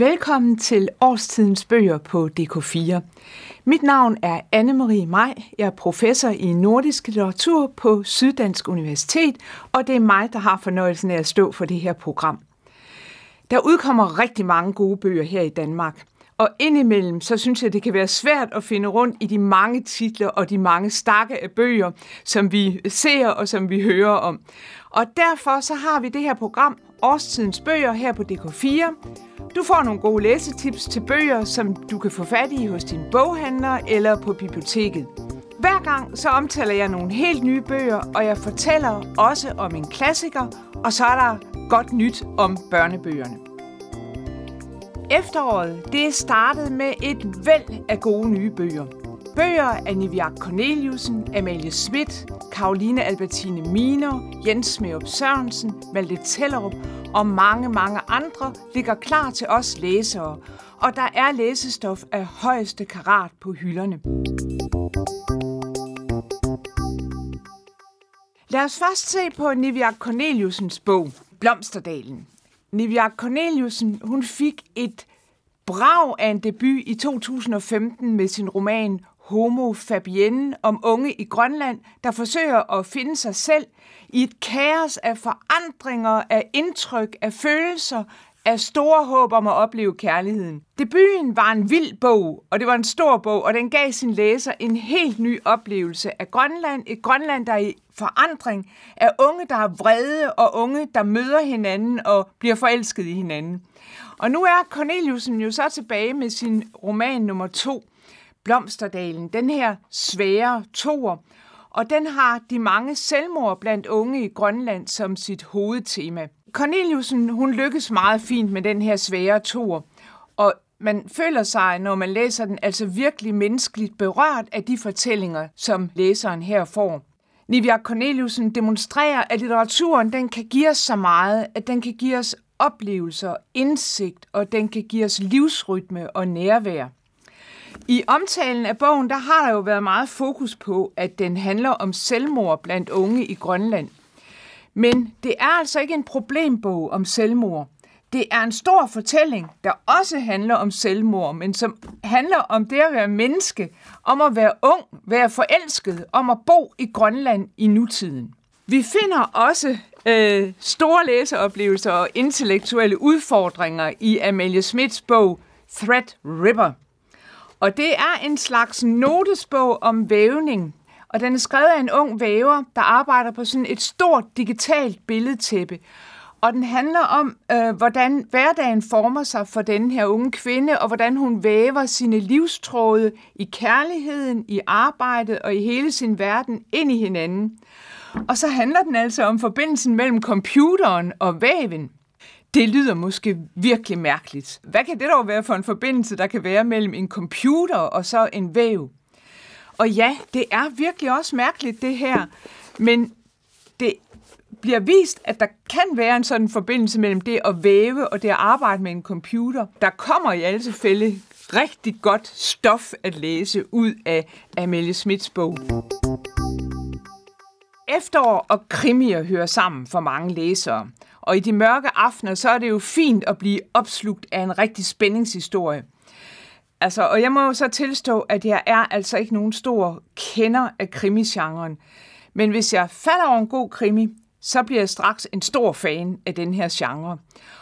Velkommen til Årstidens Bøger på DK4. Mit navn er Anne-Marie Maj. Jeg er professor i nordisk litteratur på Syddansk Universitet, og det er mig, der har fornøjelsen af at stå for det her program. Der udkommer rigtig mange gode bøger her i Danmark. Og indimellem, så synes jeg, det kan være svært at finde rundt i de mange titler og de mange stakke af bøger, som vi ser og som vi hører om. Og derfor så har vi det her program, Årstidens Bøger, her på DK4. Du får nogle gode læsetips til bøger, som du kan få fat i hos din boghandler eller på biblioteket. Hver gang så omtaler jeg nogle helt nye bøger, og jeg fortæller også om en klassiker, og så er der godt nyt om børnebøgerne. Efteråret det er startet med et væld af gode nye bøger. Bøger af Niviak Corneliusen, Amalie Schmidt, Karoline Albertine Miner, Jens Smeup Sørensen, Malte Tellerup og mange, mange andre ligger klar til os læsere, og der er læsestof af højeste karat på hylderne. Lad os først se på Niviak Corneliusens bog, Blomsterdalen. Niviak Corneliusen hun fik et brag af en debut i 2015 med sin roman Homo Fabienne om unge i Grønland, der forsøger at finde sig selv i et kaos af forandringer, af indtryk, af følelser, af store håb om at opleve kærligheden. Debuten var en vild bog, og det var en stor bog, og den gav sin læser en helt ny oplevelse af Grønland. Et Grønland, der er i forandring, af unge, der er vrede, og unge, der møder hinanden og bliver forelsket i hinanden. Og nu er Corneliusen jo så tilbage med sin roman nummer to, Blomsterdalen, den her svære toer, og den har de mange selvmord blandt unge i Grønland som sit hovedtema. Corneliusen, hun lykkes meget fint med den her svære toer, og man føler sig, når man læser den, altså virkelig menneskeligt berørt af de fortællinger, som læseren her får. Nivia Corneliusen demonstrerer, at litteraturen den kan give os så meget, at den kan give os oplevelser, indsigt, og den kan give os livsrytme og nærvær. I omtalen af bogen, der har der jo været meget fokus på, at den handler om selvmord blandt unge i Grønland. Men det er altså ikke en problembog om selvmord. Det er en stor fortælling, der også handler om selvmord, men som handler om det at være menneske, om at være ung, være forelsket, om at bo i Grønland i nutiden. Vi finder også øh, store læseoplevelser og intellektuelle udfordringer i Amalie Smits bog Threat Ripper. Og det er en slags notesbog om vævning, og den er skrevet af en ung væver, der arbejder på sådan et stort digitalt billedtæppe. Og den handler om, øh, hvordan hverdagen former sig for den her unge kvinde, og hvordan hun væver sine livstråde i kærligheden, i arbejdet og i hele sin verden ind i hinanden. Og så handler den altså om forbindelsen mellem computeren og væven. Det lyder måske virkelig mærkeligt. Hvad kan det dog være for en forbindelse, der kan være mellem en computer og så en væv? Og ja, det er virkelig også mærkeligt det her, men det bliver vist, at der kan være en sådan forbindelse mellem det at væve og det at arbejde med en computer. Der kommer i alle tilfælde rigtig godt stof at læse ud af Amelie Smits bog. Efterår og krimier hører sammen for mange læsere. Og i de mørke aftener, så er det jo fint at blive opslugt af en rigtig spændingshistorie. Altså, og jeg må jo så tilstå, at jeg er altså ikke nogen stor kender af krimisgenren. Men hvis jeg falder over en god krimi, så bliver jeg straks en stor fan af den her genre.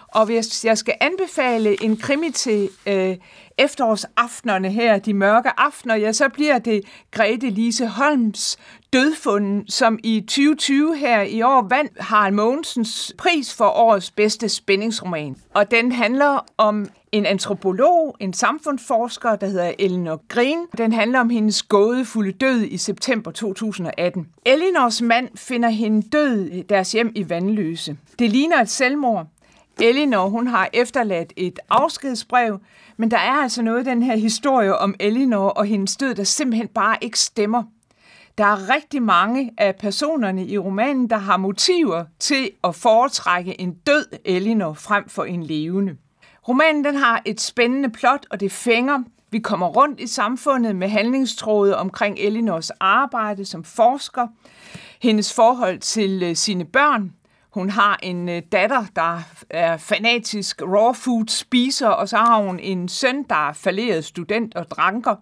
Og hvis jeg skal anbefale en krimi til øh, efterårsaftenerne her, de mørke aftener, ja, så bliver det Grete Lise Holms Dødfunden, som i 2020 her i år vandt Harald Mogensens pris for årets bedste spændingsroman. Og den handler om en antropolog, en samfundsforsker, der hedder Elinor Green. Den handler om hendes gådefulde død i september 2018. Elinors mand finder hende død i deres hjem i Vandløse. Det ligner et selvmord. Elinor, hun har efterladt et afskedsbrev, men der er altså noget i den her historie om Elinor og hendes død, der simpelthen bare ikke stemmer. Der er rigtig mange af personerne i romanen, der har motiver til at foretrække en død Elinor frem for en levende. Romanen den har et spændende plot, og det fænger. Vi kommer rundt i samfundet med handlingstråde omkring Elinors arbejde som forsker, hendes forhold til øh, sine børn, hun har en øh, datter, der er fanatisk raw food spiser, og så har hun en søn, der er falderet student og dranker.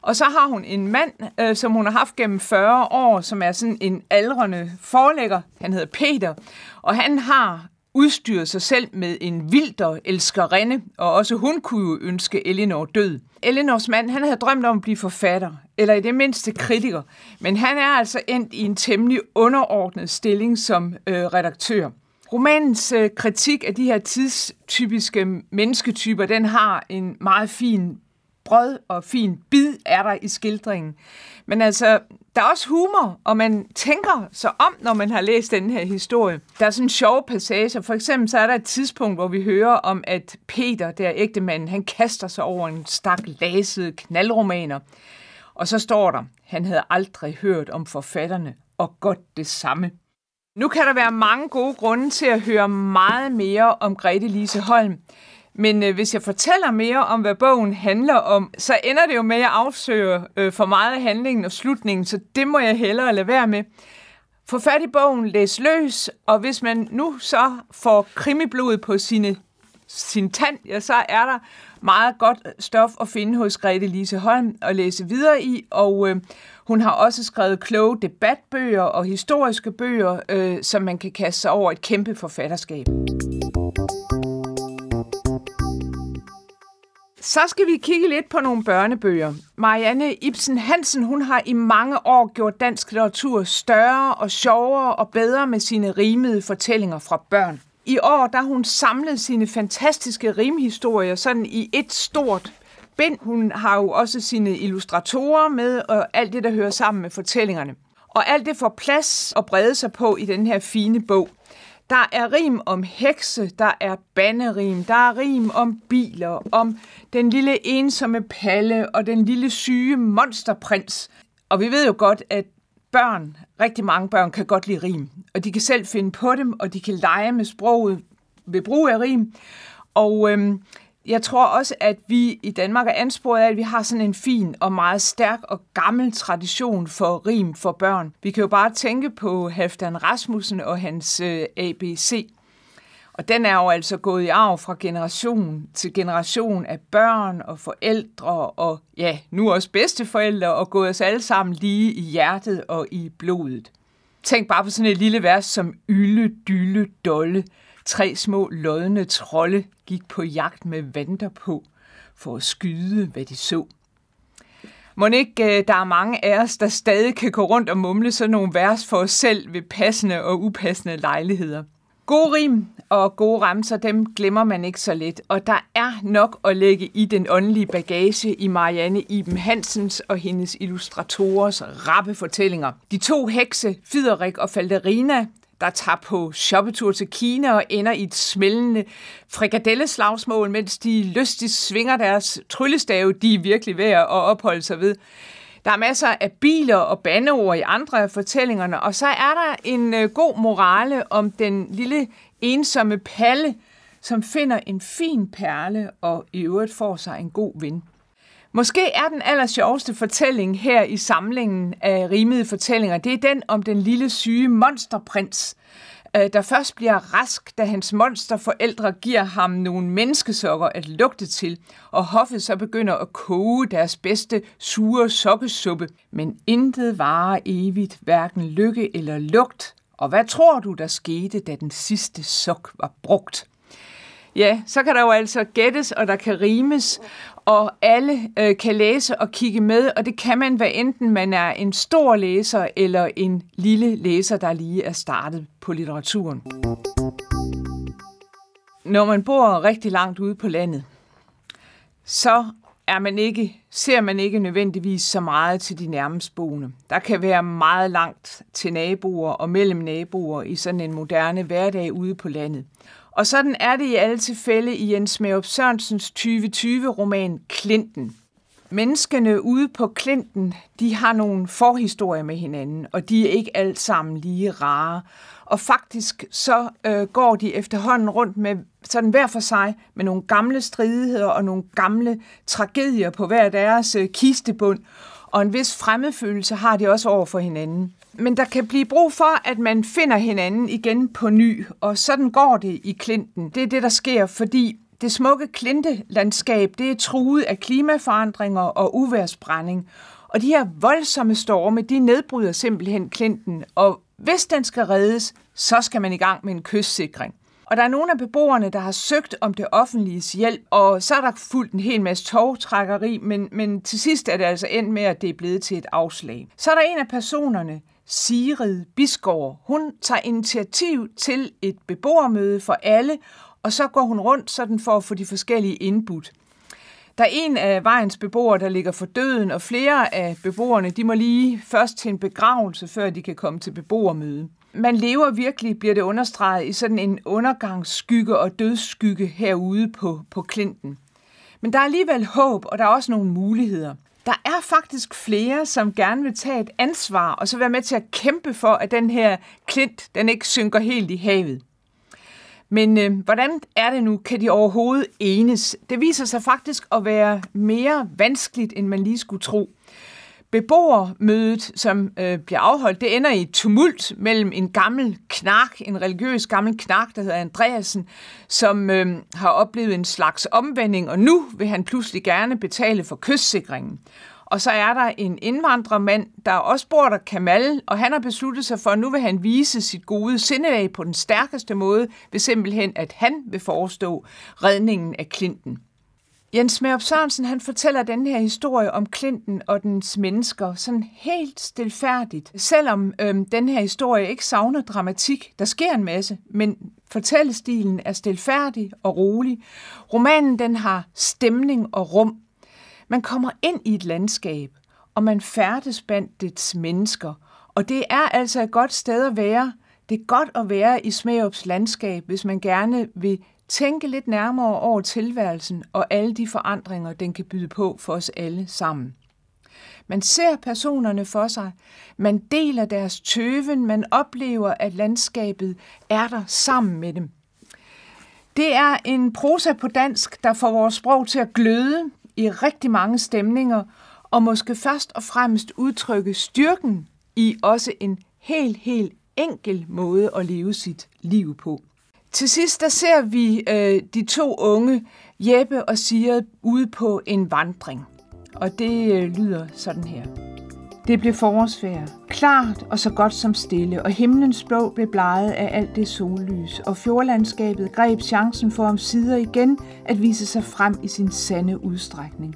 Og så har hun en mand, øh, som hun har haft gennem 40 år, som er sådan en aldrende forlægger. Han hedder Peter, og han har udstyret sig selv med en vilder elskerinde, og også hun kunne jo ønske Elinor død. Elinors mand, han havde drømt om at blive forfatter, eller i det mindste kritiker, men han er altså endt i en temmelig underordnet stilling som øh, redaktør. Romanens øh, kritik af de her tidstypiske mennesketyper, den har en meget fin brød og fin bid er der i skildringen. Men altså, der er også humor, og man tænker så om, når man har læst den her historie. Der er sådan sjove passager. For eksempel så er der et tidspunkt, hvor vi hører om, at Peter, der ægtemanden, han kaster sig over en stak lasede knaldromaner. Og så står der, han havde aldrig hørt om forfatterne, og godt det samme. Nu kan der være mange gode grunde til at høre meget mere om Grete Lise Holm. Men øh, hvis jeg fortæller mere om, hvad bogen handler om, så ender det jo med, at jeg afsøger øh, for meget af handlingen og slutningen, så det må jeg hellere lade være med. Få fat i bogen, læs løs, og hvis man nu så får krimiblodet på sine, sin tand, ja, så er der meget godt stof at finde hos Grete Lise Holm og læse videre i, og øh, hun har også skrevet kloge debatbøger og historiske bøger, øh, som man kan kaste sig over et kæmpe forfatterskab. Så skal vi kigge lidt på nogle børnebøger. Marianne Ibsen Hansen, hun har i mange år gjort dansk litteratur større og sjovere og bedre med sine rimede fortællinger fra børn. I år der hun samlet sine fantastiske rimhistorier sådan i et stort bind. Hun har jo også sine illustratorer med og alt det, der hører sammen med fortællingerne. Og alt det får plads og brede sig på i den her fine bog. Der er rim om hekse, der er banderim, der er rim om biler, om den lille ensomme Palle og den lille syge monsterprins. Og vi ved jo godt, at børn, rigtig mange børn, kan godt lide rim. Og de kan selv finde på dem, og de kan lege med sproget ved brug af rim. Og øhm, jeg tror også, at vi i Danmark er ansporet af, at vi har sådan en fin og meget stærk og gammel tradition for rim for børn. Vi kan jo bare tænke på Halfdan Rasmussen og hans øh, ABC. Og den er jo altså gået i arv fra generation til generation af børn og forældre og ja, nu også bedsteforældre og gået os alle sammen lige i hjertet og i blodet. Tænk bare på sådan et lille vers som Ylle, Dylle, Dolle. Tre små lodne trolde gik på jagt med vanter på for at skyde, hvad de så. Må ikke øh, der er mange af os, der stadig kan gå rundt og mumle sådan nogle vers for os selv ved passende og upassende lejligheder. Gode rim og gode ramser, dem glemmer man ikke så let, og der er nok at lægge i den åndelige bagage i Marianne Iben Hansens og hendes illustratorers rappe fortællinger. De to hekse, Fiderik og Falderina, der tager på shoppetur til Kina og ender i et smældende frikadelleslagsmål, mens de lystigt svinger deres tryllestave, de er virkelig værd at opholde sig ved. Der er masser af biler og bandeord i andre af fortællingerne, og så er der en øh, god morale om den lille ensomme Palle, som finder en fin perle og i øvrigt får sig en god ven. Måske er den aller sjoveste fortælling her i samlingen af rimede fortællinger, det er den om den lille syge monsterprins, øh, der først bliver rask, da hans monsterforældre giver ham nogle menneskesokker at lugte til, og hoffet så begynder at koge deres bedste sure sokkesuppe. Men intet varer evigt, hverken lykke eller lugt. Og hvad tror du, der skete, da den sidste sok var brugt? Ja, så kan der jo altså gættes, og der kan rimes, og alle øh, kan læse og kigge med, og det kan man, hvad enten man er en stor læser eller en lille læser, der lige er startet på litteraturen. Når man bor rigtig langt ude på landet, så er man ikke, ser man ikke nødvendigvis så meget til de nærmest boende. Der kan være meget langt til naboer og mellem naboer i sådan en moderne hverdag ude på landet. Og sådan er det i alle tilfælde i Jens Maup Sørensens 2020-roman Klinten. Menneskene ude på Klinten, de har nogle forhistorier med hinanden, og de er ikke alt sammen lige rare. Og faktisk så øh, går de efterhånden rundt med sådan hver for sig med nogle gamle stridigheder og nogle gamle tragedier på hver deres øh, kistebund. Og en vis fremmedfølelse har de også over for hinanden. Men der kan blive brug for, at man finder hinanden igen på ny, og sådan går det i Klinten. Det er det, der sker, fordi det smukke klintelandskab det er truet af klimaforandringer og uværsbrænding. Og de her voldsomme storme, de nedbryder simpelthen Klinten, og hvis den skal reddes, så skal man i gang med en kystsikring. Og der er nogle af beboerne, der har søgt om det offentliges hjælp, og så er der fuldt en hel masse togtrækkeri, men, men til sidst er det altså endt med, at det er blevet til et afslag. Så er der en af personerne, Sigrid Bisgaard. Hun tager initiativ til et beboermøde for alle, og så går hun rundt sådan for at få de forskellige input. Der er en af vejens beboere, der ligger for døden, og flere af beboerne de må lige først til en begravelse, før de kan komme til beboermøde. Man lever virkelig, bliver det understreget, i sådan en undergangsskygge og dødsskygge herude på, på Klinten. Men der er alligevel håb, og der er også nogle muligheder. Der er faktisk flere, som gerne vil tage et ansvar, og så være med til at kæmpe for, at den her klint, den ikke synker helt i havet. Men øh, hvordan er det nu? Kan de overhovedet enes? Det viser sig faktisk at være mere vanskeligt, end man lige skulle tro. Beboermødet, som øh, bliver afholdt, det ender i tumult mellem en gammel knak, en religiøs gammel knak, der hedder Andreasen, som øh, har oplevet en slags omvending, og nu vil han pludselig gerne betale for kystsikringen. Og så er der en indvandrermand, der også bor der, Kamal, og han har besluttet sig for, at nu vil han vise sit gode sindelag på den stærkeste måde, ved simpelthen, at han vil forestå redningen af Klinten. Jens Merup Sørensen han fortæller den her historie om Klinten og dens mennesker sådan helt stilfærdigt. Selvom øhm, den her historie ikke savner dramatik, der sker en masse, men fortællestilen er stilfærdig og rolig. Romanen den har stemning og rum. Man kommer ind i et landskab, og man færdes blandt dets mennesker. Og det er altså et godt sted at være. Det er godt at være i Smerups landskab, hvis man gerne vil tænke lidt nærmere over tilværelsen og alle de forandringer, den kan byde på for os alle sammen. Man ser personerne for sig, man deler deres tøven, man oplever, at landskabet er der sammen med dem. Det er en prosa på dansk, der får vores sprog til at gløde i rigtig mange stemninger, og måske først og fremmest udtrykke styrken i også en helt, helt enkel måde at leve sit liv på. Til sidst der ser vi øh, de to unge, Jeppe og Sigrid, ude på en vandring. Og det øh, lyder sådan her. Det blev forårsvejr, klart og så godt som stille, og himlens blå blev bleget af alt det sollys, og fjordlandskabet greb chancen for om sider igen at vise sig frem i sin sande udstrækning.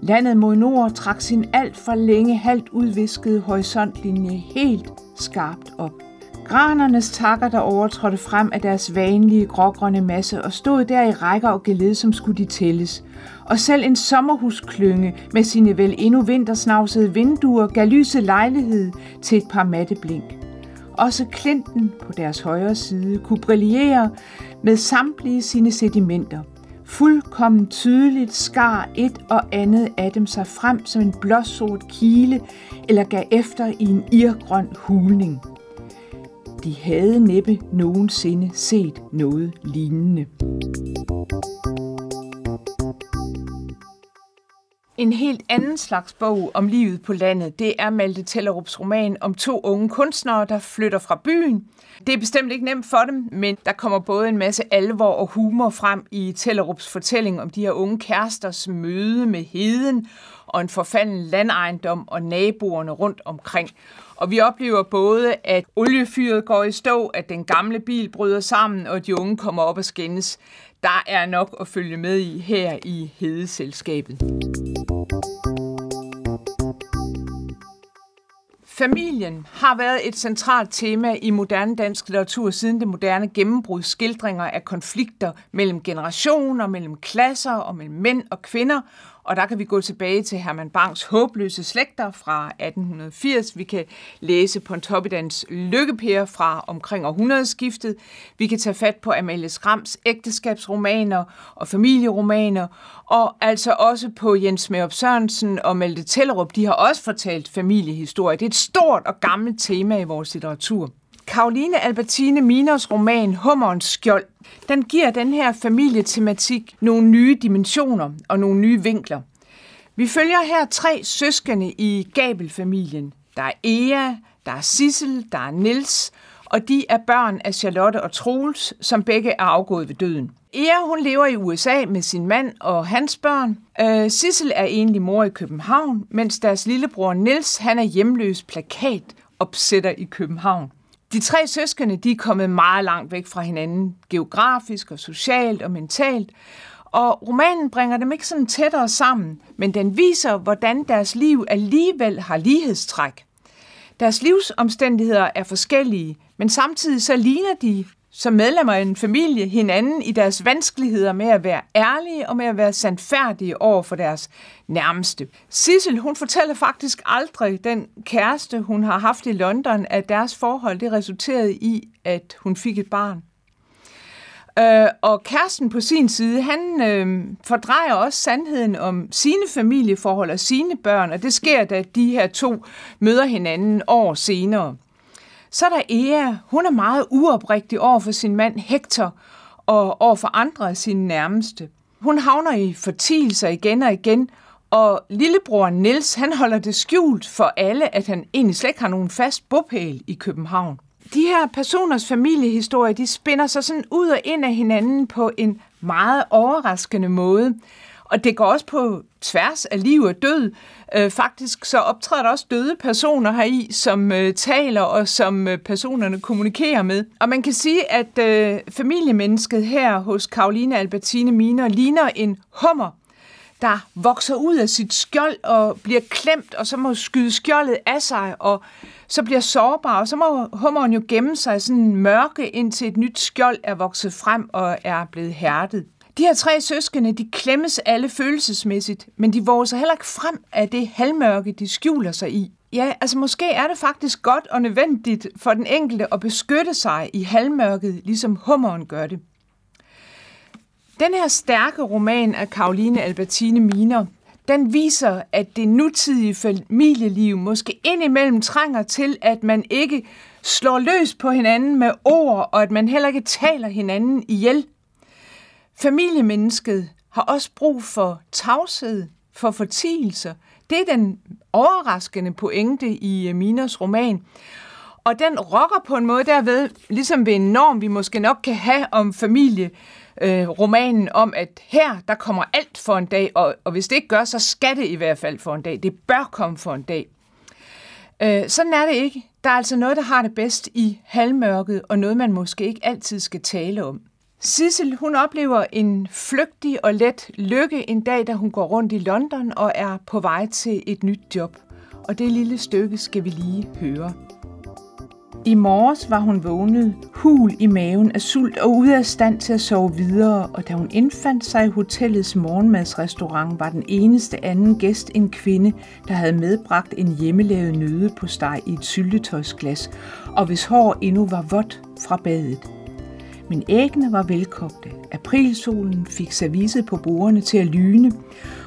Landet mod nord trak sin alt for længe halvt udviskede horisontlinje helt skarpt op. Granernes takker, der overtrådte frem af deres vanlige grågrønne masse og stod der i rækker og geled, som skulle de tælles. Og selv en sommerhusklynge med sine vel endnu vintersnavsede vinduer gav lyse lejlighed til et par matte blink. Også klinten på deres højre side kunne brillere med samtlige sine sedimenter. Fuldkommen tydeligt skar et og andet af dem sig frem som en blåsort kile eller gav efter i en irgrøn hulning. De havde næppe nogensinde set noget lignende. En helt anden slags bog om livet på landet, det er Malte Tellerups roman om to unge kunstnere, der flytter fra byen. Det er bestemt ikke nemt for dem, men der kommer både en masse alvor og humor frem i Tellerups fortælling om de her unge kæresters møde med heden og en forfalden landejendom og naboerne rundt omkring. Og vi oplever både, at oliefyret går i stå, at den gamle bil bryder sammen, og de unge kommer op og skændes. Der er nok at følge med i her i Hedeselskabet. Familien har været et centralt tema i moderne dansk litteratur siden det moderne gennembrud. Skildringer af konflikter mellem generationer, mellem klasser og mellem mænd og kvinder, og der kan vi gå tilbage til Herman Bangs Håbløse slægter fra 1880. Vi kan læse Pontoppidans Lykkepære fra omkring århundredeskiftet. Vi kan tage fat på Amalie Skrams ægteskabsromaner og familieromaner, og altså også på Jens Mærup Sørensen og Malte Tellerup. De har også fortalt familiehistorie. Det er et stort og gammelt tema i vores litteratur. Karoline Albertine Miners roman Hummerens skjold, den giver den her familietematik nogle nye dimensioner og nogle nye vinkler. Vi følger her tre søskende i Gabel-familien. Der er Ea, der er Sissel, der er Nils, og de er børn af Charlotte og Troels, som begge er afgået ved døden. Ea, hun lever i USA med sin mand og hans børn. Øh, Sissel er egentlig mor i København, mens deres lillebror Nils han er hjemløs plakat opsætter i København. De tre søskende de er kommet meget langt væk fra hinanden, geografisk og socialt og mentalt, og romanen bringer dem ikke sådan tættere sammen, men den viser, hvordan deres liv alligevel har lighedstræk. Deres livsomstændigheder er forskellige, men samtidig så ligner de som medlemmer af en familie hinanden i deres vanskeligheder med at være ærlige og med at være sandfærdige over for deres nærmeste. Sissel, hun fortæller faktisk aldrig den kæreste, hun har haft i London, at deres forhold det resulterede i, at hun fik et barn. Øh, og kæresten på sin side, han øh, fordrejer også sandheden om sine familieforhold og sine børn, og det sker, da de her to møder hinanden år senere. Så er der Ea. Hun er meget uoprigtig over for sin mand Hector og over for andre af sine nærmeste. Hun havner i fortielser igen og igen, og lillebror Nils han holder det skjult for alle, at han egentlig slet ikke har nogen fast bopæl i København. De her personers familiehistorie, de spinder sig sådan ud og ind af hinanden på en meget overraskende måde. Og det går også på tværs af liv og død. Øh, faktisk så optræder der også døde personer heri, som øh, taler og som øh, personerne kommunikerer med. Og man kan sige, at øh, familiemennesket her hos Karoline Albertine Miner ligner en hummer, der vokser ud af sit skjold og bliver klemt, og så må skyde skjoldet af sig, og så bliver sårbar, og så må hummeren jo gemme sig i sådan mørke, indtil et nyt skjold er vokset frem og er blevet hærdet. De her tre søskende, de klemmes alle følelsesmæssigt, men de våger sig heller ikke frem af det halvmørke, de skjuler sig i. Ja, altså måske er det faktisk godt og nødvendigt for den enkelte at beskytte sig i halvmørket, ligesom hummeren gør det. Den her stærke roman af Karoline Albertine Miner, den viser, at det nutidige familieliv måske indimellem trænger til, at man ikke slår løs på hinanden med ord, og at man heller ikke taler hinanden ihjel Familiemennesket har også brug for tavshed, for fortielser. Det er den overraskende pointe i øh, Minas roman. Og den rokker på en måde derved, ligesom ved en norm, vi måske nok kan have om familie, øh, romanen om, at her, der kommer alt for en dag, og, og hvis det ikke gør, så skal det i hvert fald for en dag. Det bør komme for en dag. Øh, sådan er det ikke. Der er altså noget, der har det bedst i halvmørket, og noget, man måske ikke altid skal tale om. Sissel, hun oplever en flygtig og let lykke en dag, da hun går rundt i London og er på vej til et nyt job. Og det lille stykke skal vi lige høre. I morges var hun vågnet, hul i maven af sult og ude af stand til at sove videre, og da hun indfandt sig i hotellets morgenmadsrestaurant, var den eneste anden gæst en kvinde, der havde medbragt en hjemmelavet nøde på steg i et syltetøjsglas, og hvis hår endnu var vådt fra badet. Men æggene var velkogte. Aprilsolen fik serviset på bordene til at lyne,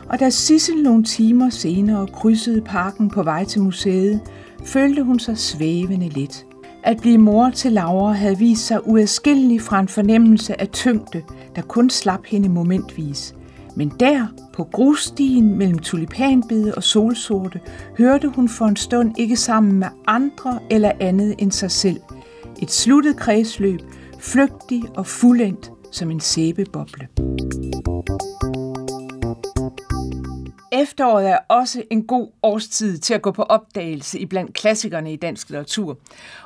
og da Sissel nogle timer senere krydsede parken på vej til museet, følte hun sig svævende lidt. At blive mor til Laura havde vist sig uadskillelig fra en fornemmelse af tyngde, der kun slap hende momentvis. Men der, på grusstien mellem tulipanbede og solsorte, hørte hun for en stund ikke sammen med andre eller andet end sig selv. Et sluttet kredsløb, flygtig og fuldendt som en sæbeboble. Efteråret er også en god årstid til at gå på opdagelse i blandt klassikerne i dansk litteratur.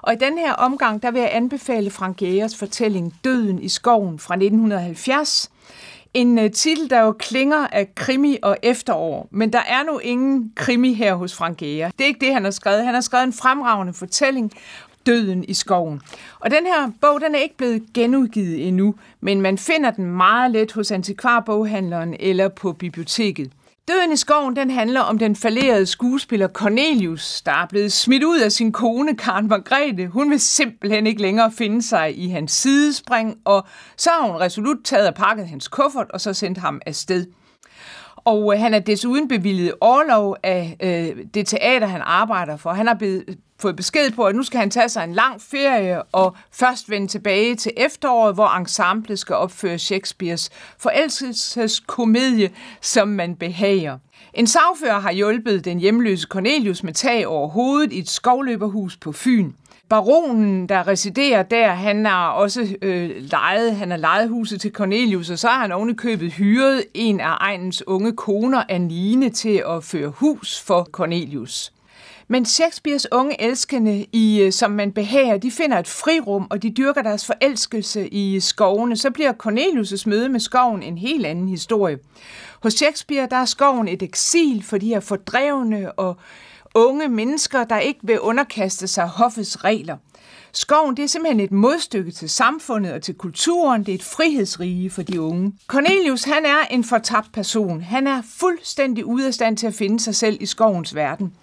Og i den her omgang, der vil jeg anbefale Frank Jægers fortælling Døden i skoven fra 1970. En øh, titel, der jo klinger af krimi og efterår, men der er nu ingen krimi her hos Frank Jæger. Det er ikke det, han har skrevet. Han har skrevet en fremragende fortælling Døden i skoven. Og den her bog, den er ikke blevet genudgivet endnu, men man finder den meget let hos antikvarboghandleren eller på biblioteket. Døden i skoven, den handler om den falderede skuespiller Cornelius, der er blevet smidt ud af sin kone Karen Margrethe. Hun vil simpelthen ikke længere finde sig i hans sidespring, og så har hun resolut taget og pakket hans kuffert, og så sendt ham afsted. Og øh, han er desuden bevilget overlov af øh, det teater, han arbejder for. Han har fået besked på, at nu skal han tage sig en lang ferie og først vende tilbage til efteråret, hvor ensemblet skal opføre Shakespeares forelskelseskomedie, som man behager. En sagfører har hjulpet den hjemløse Cornelius med tag over hovedet i et skovløberhus på Fyn. Baronen, der residerer der, han har også øh, lejet, han har lejet huset til Cornelius, og så har han ovenikøbet hyret en af egens unge koner, Anine, til at føre hus for Cornelius. Men Shakespeares unge elskende, i, øh, som man behager, de finder et frirum, og de dyrker deres forelskelse i skovene. Så bliver Cornelius' møde med skoven en helt anden historie. Hos Shakespeare der er skoven et eksil for de her fordrevne og unge mennesker, der ikke vil underkaste sig hoffets regler. Skoven det er simpelthen et modstykke til samfundet og til kulturen. Det er et frihedsrige for de unge. Cornelius han er en fortabt person. Han er fuldstændig ude af stand til at finde sig selv i skovens verden.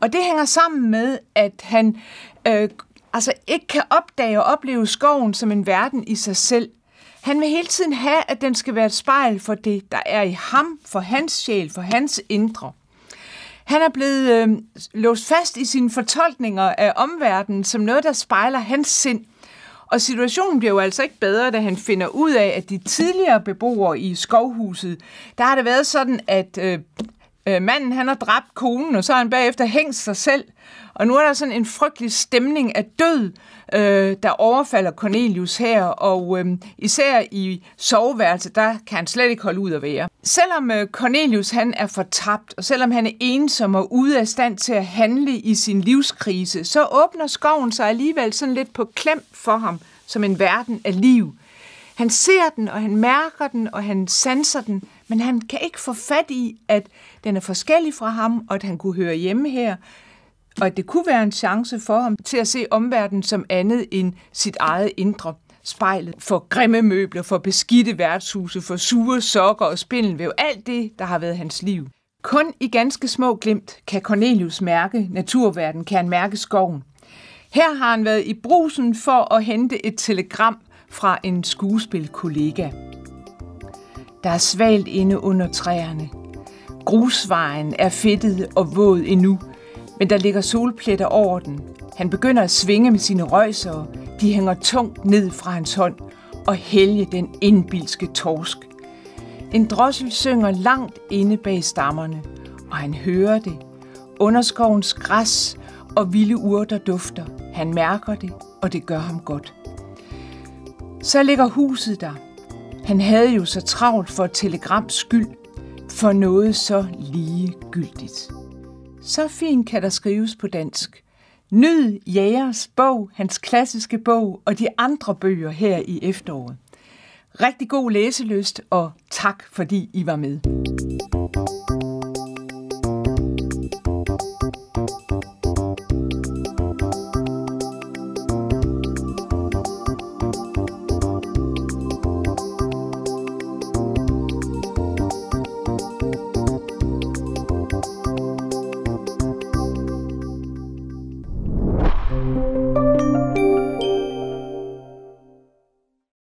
Og det hænger sammen med, at han øh, altså ikke kan opdage og opleve skoven som en verden i sig selv. Han vil hele tiden have, at den skal være et spejl for det, der er i ham, for hans sjæl, for hans indre. Han er blevet øh, låst fast i sine fortolkninger af omverdenen som noget, der spejler hans sind. Og situationen bliver jo altså ikke bedre, da han finder ud af, at de tidligere beboere i skovhuset, der har det været sådan, at øh, øh, manden han har dræbt konen, og så har han bagefter hængt sig selv. Og nu er der sådan en frygtelig stemning af død, øh, der overfalder Cornelius her, og øh, især i soveværelset, der kan han slet ikke holde ud at være. Selvom øh, Cornelius han er fortabt, og selvom han er ensom og ude af stand til at handle i sin livskrise, så åbner skoven sig alligevel sådan lidt på klem for ham, som en verden af liv. Han ser den, og han mærker den, og han sanser den, men han kan ikke få fat i, at den er forskellig fra ham, og at han kunne høre hjemme her, og at det kunne være en chance for ham til at se omverdenen som andet end sit eget indre. Spejlet for grimme møbler, for beskidte værtshuse, for sure sokker og spindelvæv, alt det, der har været hans liv. Kun i ganske små glimt kan Cornelius mærke naturverden, kan han mærke skoven. Her har han været i brusen for at hente et telegram fra en skuespilkollega. Der er svalt inde under træerne. Grusvejen er fedtet og våd endnu, men der ligger solpletter over den. Han begynder at svinge med sine røjser, de hænger tungt ned fra hans hånd, og hælge den indbilske torsk. En drossel synger langt inde bag stammerne, og han hører det. Underskovens græs og vilde urter dufter. Han mærker det, og det gør ham godt. Så ligger huset der. Han havde jo så travlt for et telegrams skyld, for noget så ligegyldigt. Så fint kan der skrives på dansk. Nyd Jægers bog, hans klassiske bog og de andre bøger her i efteråret. Rigtig god læselyst, og tak fordi I var med.